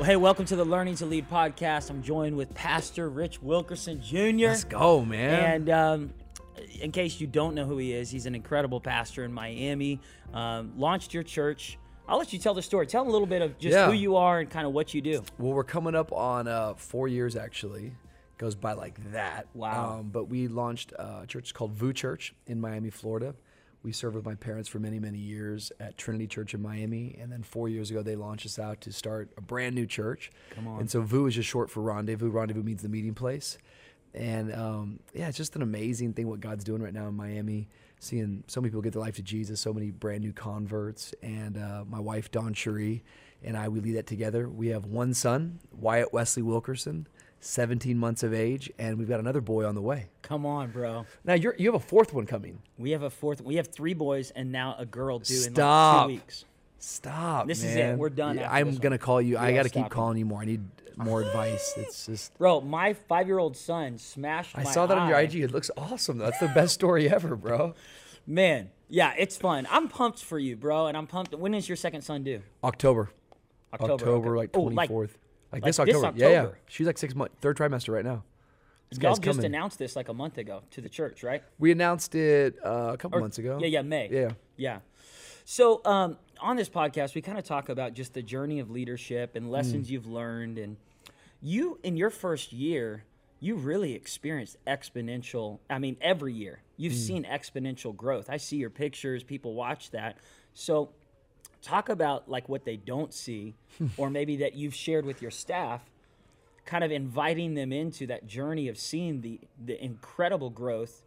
Well, hey, welcome to the Learning to Lead podcast. I'm joined with Pastor Rich Wilkerson Jr. Let's go, man. And um, in case you don't know who he is, he's an incredible pastor in Miami. Um, launched your church. I'll let you tell the story. Tell them a little bit of just Yeah. who you are and kind of what you do. well, we're coming up on uh, four years actually. Goes by like that. Wow. Um, but we launched uh, a church called VOUS Church in Miami, Florida. We served with my parents for many, many years at Trinity Church in Miami, and then four years ago they launched us out to start a brand new church. Come on. And so VOUS is just short for rendezvous. Rendezvous means the meeting place. And um, yeah, it's just an amazing thing what God's doing right now in Miami. Seeing so many people get their life to Jesus, so many brand new converts. And uh, my wife, DawnCheré, and I, we lead that together. We have one son, Wyatt Wesley Wilkerson, 17 months of age, and we've got another boy on the way. Come on, bro. Now, you're, you have a fourth one coming. We have a fourth. We have three boys and now a girl due in like Stop. two weeks. Stop. This is it. We're done Yeah, I'm going to call you. I got to stop keep it. calling you more. I need more advice. It's just. Bro, my five-year-old son smashed. I saw that on your. IG. It looks awesome. That's the best story ever, bro. Man, yeah, it's fun. I'm pumped for you, bro, and I'm pumped. When is your second son due? October. October, October, okay. like twenty fourth. Like, like this this October. Yeah, yeah. She's like six months, third trimester right now. This Y'all guy's just coming. announced this like a month ago to the church, right? We announced it uh, a couple Or- months ago. Yeah, yeah, May. Yeah. Yeah. So um, on this podcast, we kind of talk about just the journey of leadership and lessons Mm. you've learned. And you, in your first year, you really experienced exponential. I mean, every year you've Mm. seen exponential growth. I see your pictures. People watch that. So talk about like what they don't see, or maybe that you've shared with your staff. Kind of inviting them into that journey of seeing the the incredible growth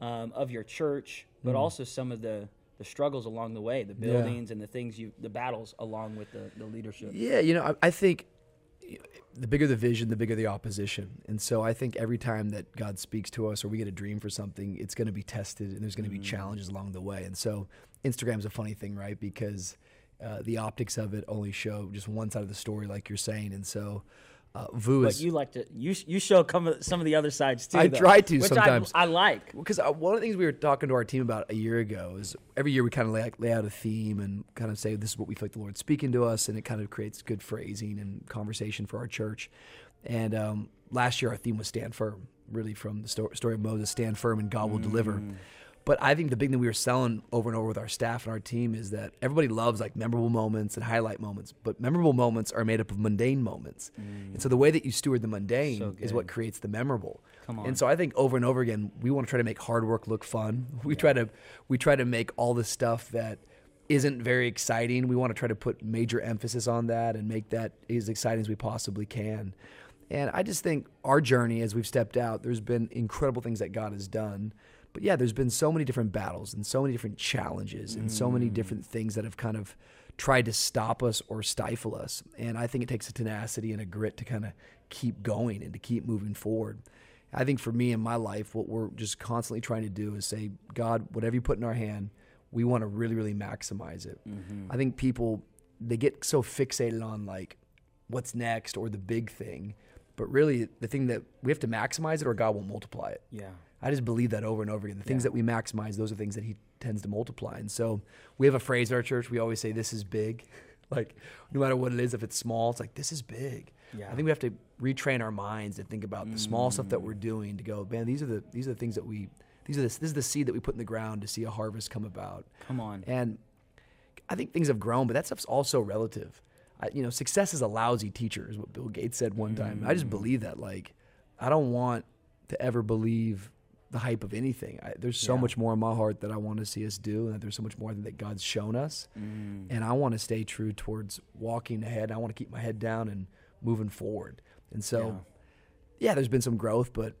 um, of your church, but also some of the the struggles along the way, the buildings and the things you, the battles along with the, the leadership. Yeah, you know, I, I think the bigger the vision, the bigger the opposition. And so I think every time that God speaks to us or we get a dream for something, it's going to be tested and there's going to be challenges along the way. And so Instagram's a funny thing, right? Because uh, the optics of it only show just one side of the story, like you're saying. And so uh, VOUS is But is. you like to you you show come some of the other sides too. I though, try to which sometimes. I, I like. because uh, one of the things we were talking to our team about a year ago is every year we kind of lay, lay out a theme and kind of say this is what we feel like the Lord's speaking to us, and it kind of creates good phrasing and conversation for our church. And um, last year our theme was stand firm, really from the sto- story of Moses, stand firm and God will deliver. But I think the big thing we were selling over and over with our staff and our team is that everybody loves like memorable moments and highlight moments, but memorable moments are made up of mundane moments. Mm. And so the way that you steward the mundane So is what creates the memorable. Come on. And so I think over and over again, we want to try to make hard work look fun. We try to we try to make all the stuff that isn't very exciting. We want to try to put major emphasis on that and make that as exciting as we possibly can. And I just think our journey as we've stepped out, there's been incredible things that God has done. But yeah, there's been so many different battles and so many different challenges and so many mm. different things that have kind of tried to stop us or stifle us. And I think it takes a tenacity and a grit to kind of keep going and to keep moving forward. I think for me in my life, what we're just constantly trying to do is say, God, whatever you put in our hand, we want to really, really maximize it. Mm-hmm. I think people they get so fixated on like what's next or the big thing, but really the thing that we have to maximize it or God will multiply it. Yeah. I just believe that over and over again. The things Yeah. that we maximize, those are things that He tends to multiply. And so we have a phrase at our church. We always say, "This is big." like no matter what it is, if it's small, it's like this is big. Yeah. I think we have to retrain our minds to think about the small stuff that mm. we're doing. To go, man, these are the these are the things that we these are this this is the seed that we put in the ground to see a harvest come about. Come on. And I think things have grown, but that stuff's also relative. I, you know, success is a lousy teacher, is what Bill Gates said one time. I just believe that. Like, I don't want to ever believe the hype of anything. I, there's so Yeah. much more in my heart that I want to see us do, and that there's so much more that God's shown us. Mm. And I want to stay true towards walking ahead. I want to keep my head down and moving forward. And so, yeah, there's been some growth, but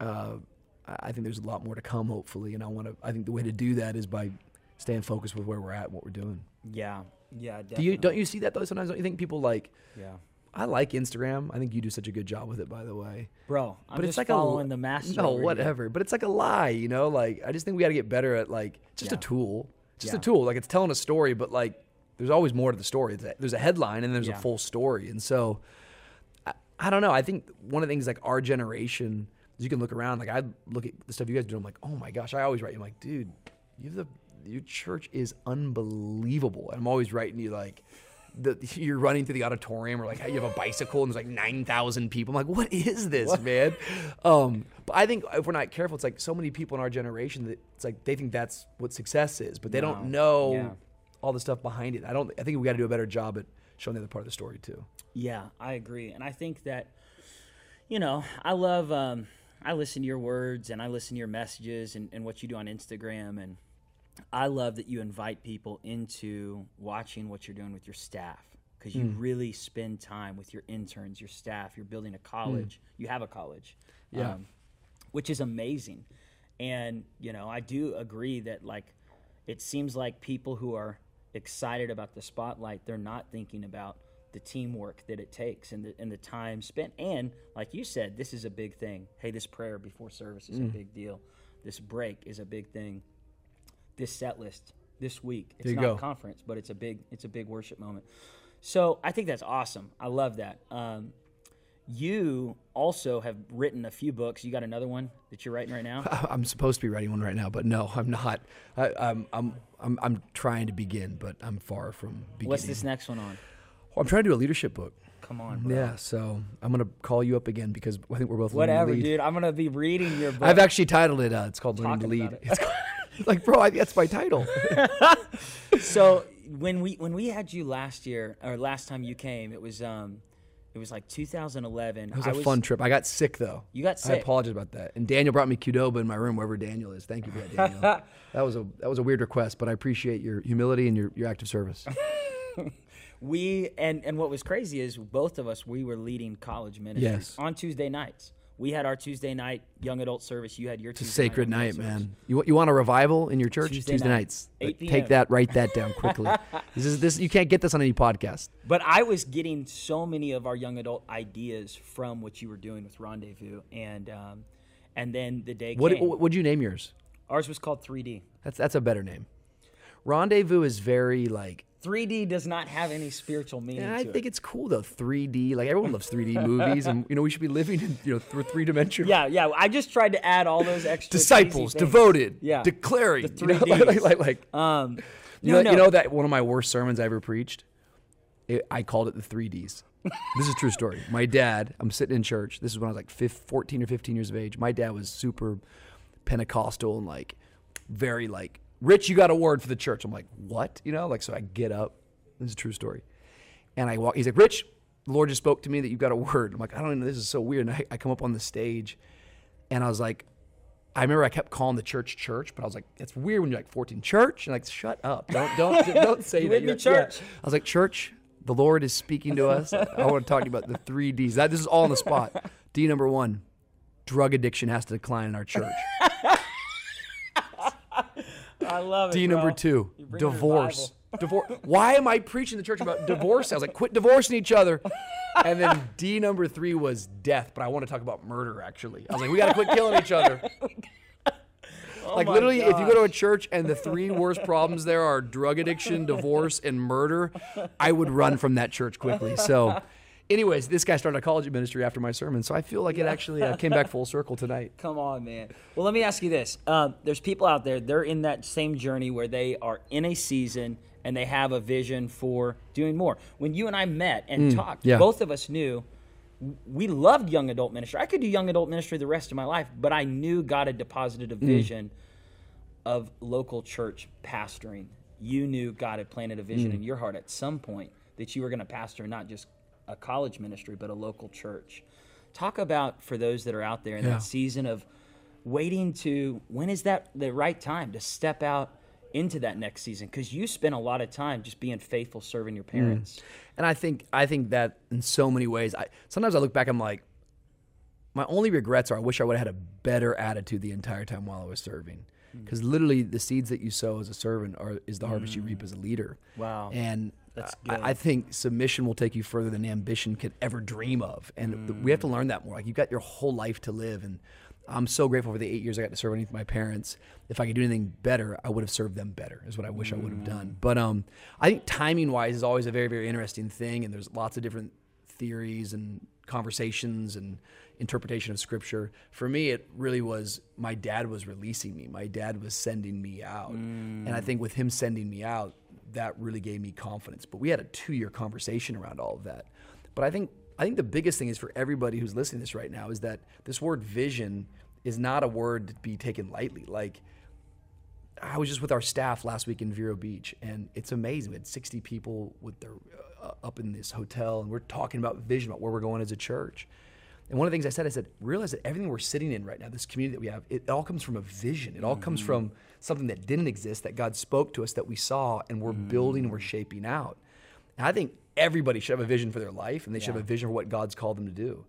uh, I I think there's a lot more to come, hopefully. And I want to. I think the way to do that is by staying focused with where we're at and what we're doing. Yeah. Yeah. Do you don't you see that though? Sometimes don't you think people like? Yeah. I like Instagram. I think you do such a good job with it, by the way. Bro, I'm But just it's like following a the master. No, here. whatever. But it's like a lie, you know. Like I just think we got to get better at like just Yeah. a tool, just Yeah. a tool. Like it's telling a story, but like there's always more to the story. There's a- headline and there's Yeah. a full story, and so I, I don't know. I think one of the things like our generation, you can look around. Like I look at the stuff you guys do. I'm like, oh my gosh. I always write you. I'm like, dude, you have the your church is unbelievable. I'm always writing you like, the, you're running through the auditorium or like you have a bicycle and there's like 9,000 people. I'm like, what is this, man? Um, but I think if we're not careful, it's like so many people in our generation that it's like they think that's what success is, but they No. don't know Yeah. all the stuff behind it. I don't. I think we got to do a better job at showing the other part of the story too. Yeah, I agree, and I think that, you know, I love. Um, I listen to your words and I listen to your messages and, and what you do on Instagram, and I love that you invite people into watching what you're doing with your staff because you hmm. really spend time with your interns, your staff. You're building a hmm. college. You have a college, Yeah. um, which is amazing. And you know, I do agree that like it seems like people who are excited about the spotlight, they're not thinking about the teamwork that it takes and the and the time spent. And like you said, this is a big thing. Hey, this prayer before service is a hmm. big deal. This break is a big thing. This set list this week. It's not go. a conference, but it's a big it's a big worship moment. So I think that's awesome. I love that. Um, you also have written a few books. You got another one that you're writing right now. I'm supposed to be writing one right now, but no, I'm not. I, I'm, I'm, I'm, I'm trying to begin, but I'm far from beginning. What's this next one on? I'm trying to do a leadership book. Come on, bro. Yeah, so I'm gonna call you up again because I think we're both Whatever, dude. I'm gonna be reading your book. I've actually titled it. Uh, it's called "Learning to Lead." it. Like, bro, I, that's my title. so when we when we had you last year or last time you came, it was um, it was like 2011. It was a a fun trip. I got sick though. You got sick. I apologize about that. And Daniel brought me Qdoba in my room, wherever Daniel is. Thank you for that, Daniel. that was a that was a weird request, but I appreciate your humility and your, your active service. We and and what was crazy is both of us we were leading college ministries Yes. on Tuesday nights. We had our Tuesday night young adult service. You had your Tuesday night. It's a sacred young night, man. You want you want a revival in your church? Tuesday Tuesday night, nights. 8 p.m. Take that, write that down quickly. this is this. You can't get this on any podcast. But I was getting so many of our young adult ideas from what you were doing with Rendezvous, and um, and then the day What came. what would you name yours? Ours was called 3D. That's that's a better name. Rendezvous is very like 3D does not have any spiritual meaning Yeah, I think it. it's cool though. 3D, like everyone loves 3D movies, and you know we should be living in you know three dimensional. Yeah, yeah. I just tried to add all those extra Disciples, devoted, Yeah. declaring, The you know, like, like, like, Um, you no, know, no. you know that one of my worst sermons I ever preached. It, I called it the three Ds. this is a true story. My dad, I'm sitting in church. This is when I was like 15, 14 or 15 years of age. My dad was super Pentecostal and like very like, Rich, you got a word for the church. I'm like, what? You know, like so I get up. This is a true story. And I walk. He's like, Rich, the Lord just spoke to me that you've got a word. I'm like, I don't even know. This is so weird. And I, I come up on the stage, and I was like, I remember I kept calling the church church, but I was like, it's weird when you're like 14 church. And like, shut up. Don't don't don't say that. You're- church? yeah. I was like, church, the Lord is speaking to us. I want to talk to you about the three D's. That this is all on the spot. D number one, drug addiction has to decline in our church. I love it. D number bro. two, divorce. Divorce. Why am I preaching the church about divorce? I was like, quit divorcing each other. And then D number three was death, but I want to talk about murder. Actually, I was like, we got to quit killing each other. like Oh my literally, if you go to a church and the three worst problems there are drug addiction, divorce, and murder, I would run from that church quickly. So, anyways, this guy started a college ministry after my sermon, so I feel like it actually uh, came back full circle tonight. Come on, man. Well, let me ask you this: um, There's people out there; they're in that same journey where they are in a season and they have a vision for doing more. When you and I met and talked, Mm, yeah. both of us knew we loved young adult ministry. I could do young adult ministry the rest of my life, but I knew God had deposited a Mm. vision of local church pastoring. You knew God had planted a vision Mm. in your heart at some point that you were going to pastor not just a college ministry, but a local church. Talk about for those that are out there in Yeah. that season of waiting to when is that the right time to step out into that next season? Because you spent a lot of time just being faithful, serving your mm. parents. And I think I think that in so many ways, I sometimes I look back, I'm like, my only regrets are I wish I would have had a better attitude the entire time while I was serving. Mm. Because literally, the seeds that you sow as a servant are is the harvest you reap mm. as a leader. Wow. And That's I, good. I think submission will take you further than ambition could ever dream of. And th- we have to mm. learn that more. Like you've got your whole life to live, and I'm so grateful for the eight years I got to serve underneath my parents. If I could do anything better, I would have served them better. Is what I wish I would have done. Mm. But um, I think timing wise is always a very very interesting thing, and there's lots of different theories and conversations and interpretation of scripture. For me, it really was my dad was releasing me. My dad was sending me out, and I mm. think with him sending me out, that really gave me confidence. But we had a two year conversation around all of that. But I think I think the biggest thing is for everybody who's listening to this right now is that this word vision is not a word to be taken lightly. Like I was just with our staff last week in Vero Beach, and it's amazing. We had 60 people with their uh, up in this hotel, and we're talking about vision, about where we're going as a church. And one of the things I said, I said, realize that everything we're sitting in right now, this community that we have, it all comes from a vision. It all mm-hmm. comes from something that didn't exist, that God spoke to us, that we saw, and we're mm-hmm. building and we're shaping out. And I think everybody should have a vision for their life, and they should have a vision for what God's called them to do.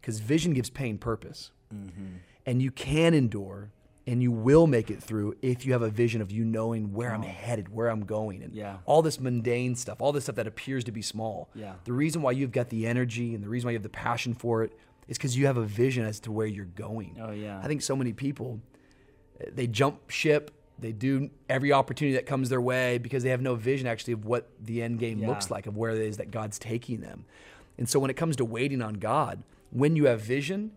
Because vision gives pain purpose. Mm-hmm. And you can endure and you will make it through if you have a vision of you knowing where oh. I'm headed, where I'm going, and yeah. all this mundane stuff, all this stuff that appears to be small. Yeah. The reason why you've got the energy and the reason why you have the passion for it is because you have a vision as to where you're going. Oh yeah. I think so many people they jump ship, they do every opportunity that comes their way because they have no vision actually of what the end game yeah. looks like, of where it is that God's taking them. And so when it comes to waiting on God, when you have vision,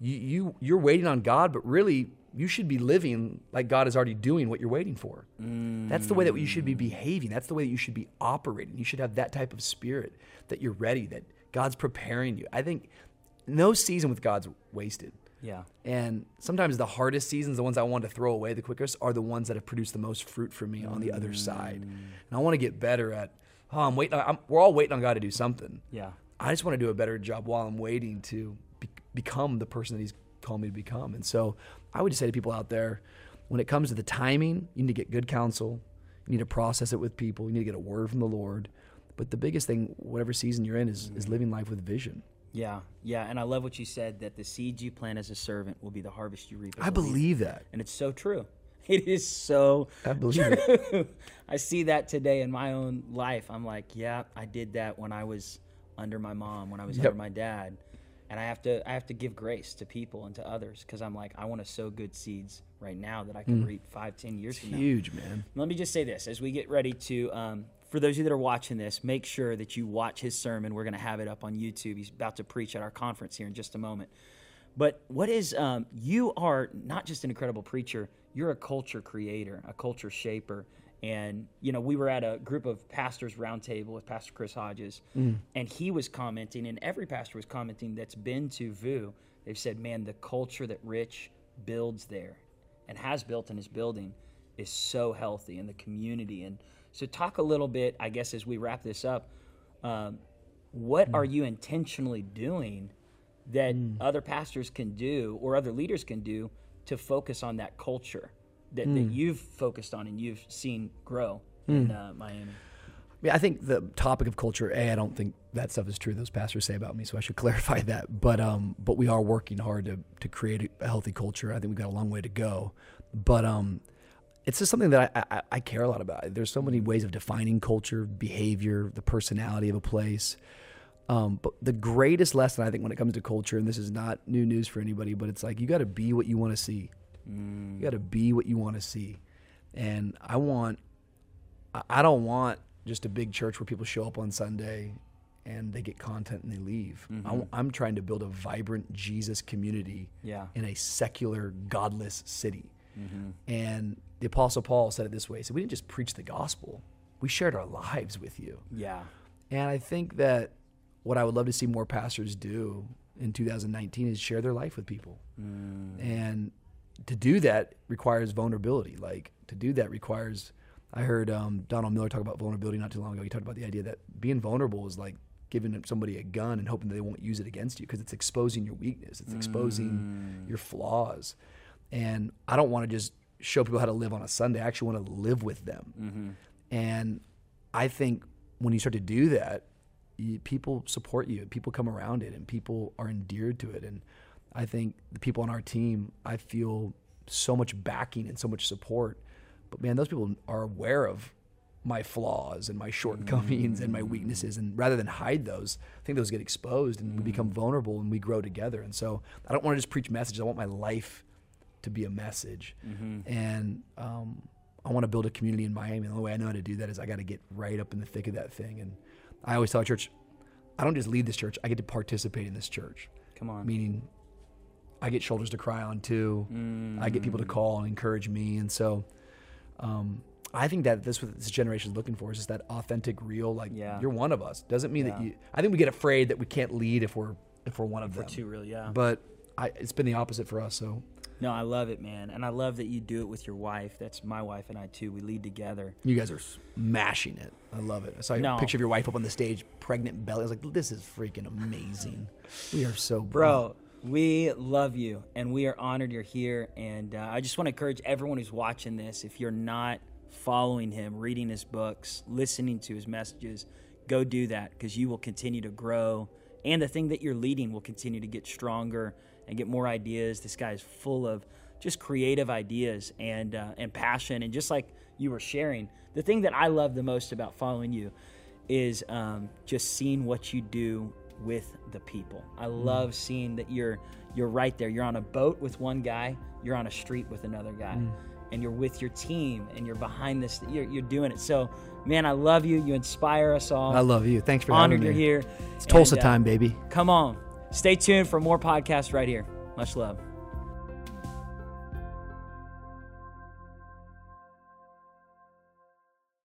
you, you you're waiting on God, but really you should be living like God is already doing what you're waiting for. Mm. That's the way that you should be behaving. That's the way that you should be operating. You should have that type of spirit that you're ready, that God's preparing you. I think no season with God's wasted. Yeah. And sometimes the hardest seasons, the ones I want to throw away the quickest, are the ones that have produced the most fruit for me on the other side. Mm. And I want to get better at, oh, I'm waiting. I'm, we're all waiting on God to do something. Yeah. I just want to do a better job while I'm waiting to be, become the person that He's called me to become. And so I would just say to people out there, when it comes to the timing, you need to get good counsel. You need to process it with people. You need to get a word from the Lord. But the biggest thing, whatever season you're in, is, mm-hmm. is living life with vision. Yeah, yeah, and I love what you said that the seeds you plant as a servant will be the harvest you reap. I believe that, and it's so true. It is so. I believe true. it. I see that today in my own life. I'm like, yeah, I did that when I was under my mom, when I was yep. under my dad, and I have to I have to give grace to people and to others because I'm like I want to sow good seeds right now that I can mm. reap five, ten years it's from huge, now. Huge, man. Let me just say this as we get ready to. Um, for those of you that are watching this, make sure that you watch his sermon. We're going to have it up on YouTube. He's about to preach at our conference here in just a moment. But what is um, you are not just an incredible preacher, you're a culture creator, a culture shaper. And you know, we were at a group of pastors roundtable with Pastor Chris Hodges, mm. and he was commenting, and every pastor was commenting that's been to VOUS. They've said, "Man, the culture that Rich builds there, and has built in his building, is so healthy, and the community." And so, talk a little bit, I guess, as we wrap this up. Um, what mm. are you intentionally doing that mm. other pastors can do or other leaders can do to focus on that culture? that, mm. that you've focused on and you've seen grow mm. in uh, Miami? Yeah, I think the topic of culture. A, I don't think that stuff is true. Those pastors say about me, so I should clarify that. But um, but we are working hard to to create a healthy culture. I think we've got a long way to go. But um, it's just something that I, I, I care a lot about. There's so many ways of defining culture, behavior, the personality of a place. Um, but the greatest lesson I think when it comes to culture, and this is not new news for anybody, but it's like you got to be what you want to see. Mm. You got to be what you want to see. And I want, I don't want just a big church where people show up on Sunday and they get content and they leave. Mm-hmm. I'm trying to build a vibrant Jesus community yeah. in a secular, godless city. Mm-hmm. And the Apostle Paul said it this way: "He said we didn't just preach the gospel; we shared our lives with you." Yeah. And I think that what I would love to see more pastors do in 2019 is share their life with people. Mm. And to do that requires vulnerability. Like to do that requires. I heard um, Donald Miller talk about vulnerability not too long ago. He talked about the idea that being vulnerable is like giving somebody a gun and hoping that they won't use it against you because it's exposing your weakness. It's exposing mm. your flaws. And I don't want to just show people how to live on a Sunday. I actually want to live with them. Mm-hmm. And I think when you start to do that, you, people support you. People come around it, and people are endeared to it. And I think the people on our team, I feel so much backing and so much support. But man, those people are aware of my flaws and my shortcomings mm. and my weaknesses. And rather than hide those, I think those get exposed and mm. we become vulnerable and we grow together. And so I don't want to just preach messages. I want my life to be a message. Mm-hmm. And um, I want to build a community in Miami. The only way I know how to do that is I got to get right up in the thick of that thing. And I always tell church, I don't just lead this church, I get to participate in this church. Come on. Meaning, I get shoulders to cry on too. Mm. I get people to call and encourage me, and so um, I think that this what this generation is looking for is just that authentic, real. Like Yeah. you're one of us. Doesn't mean that you. I think we get afraid that we can't lead if we're if we're one of We're them. too real, yeah. But I, it's been the opposite for us. So No, I love it, man, and I love that you do it with your wife. That's my wife and I too. We lead together. you guys are smashing it. I love it. I saw No. a picture of your wife up on the stage, pregnant belly. I was like, this is freaking amazing. We are so Bro, we love you and we are honored you're here. And uh, I just want to encourage everyone who's watching this if you're not following him, reading his books, listening to his messages, go do that because you will continue to grow. And the thing that you're leading will continue to get stronger and get more ideas. This guy is full of just creative ideas and, uh, and passion. And just like you were sharing, the thing that I love the most about following you is um, just seeing what you do with the people. I love seeing that you're you're right there. You're on a boat with one guy. You're on a street with another guy, and you're with your team, and you're behind this. You're, you're doing it. So, man, I love you. You inspire us all. I love you. Thanks for Honored having you're here. It's Tulsa And, uh, time, baby. Come on, stay tuned for more podcasts right here. Much love.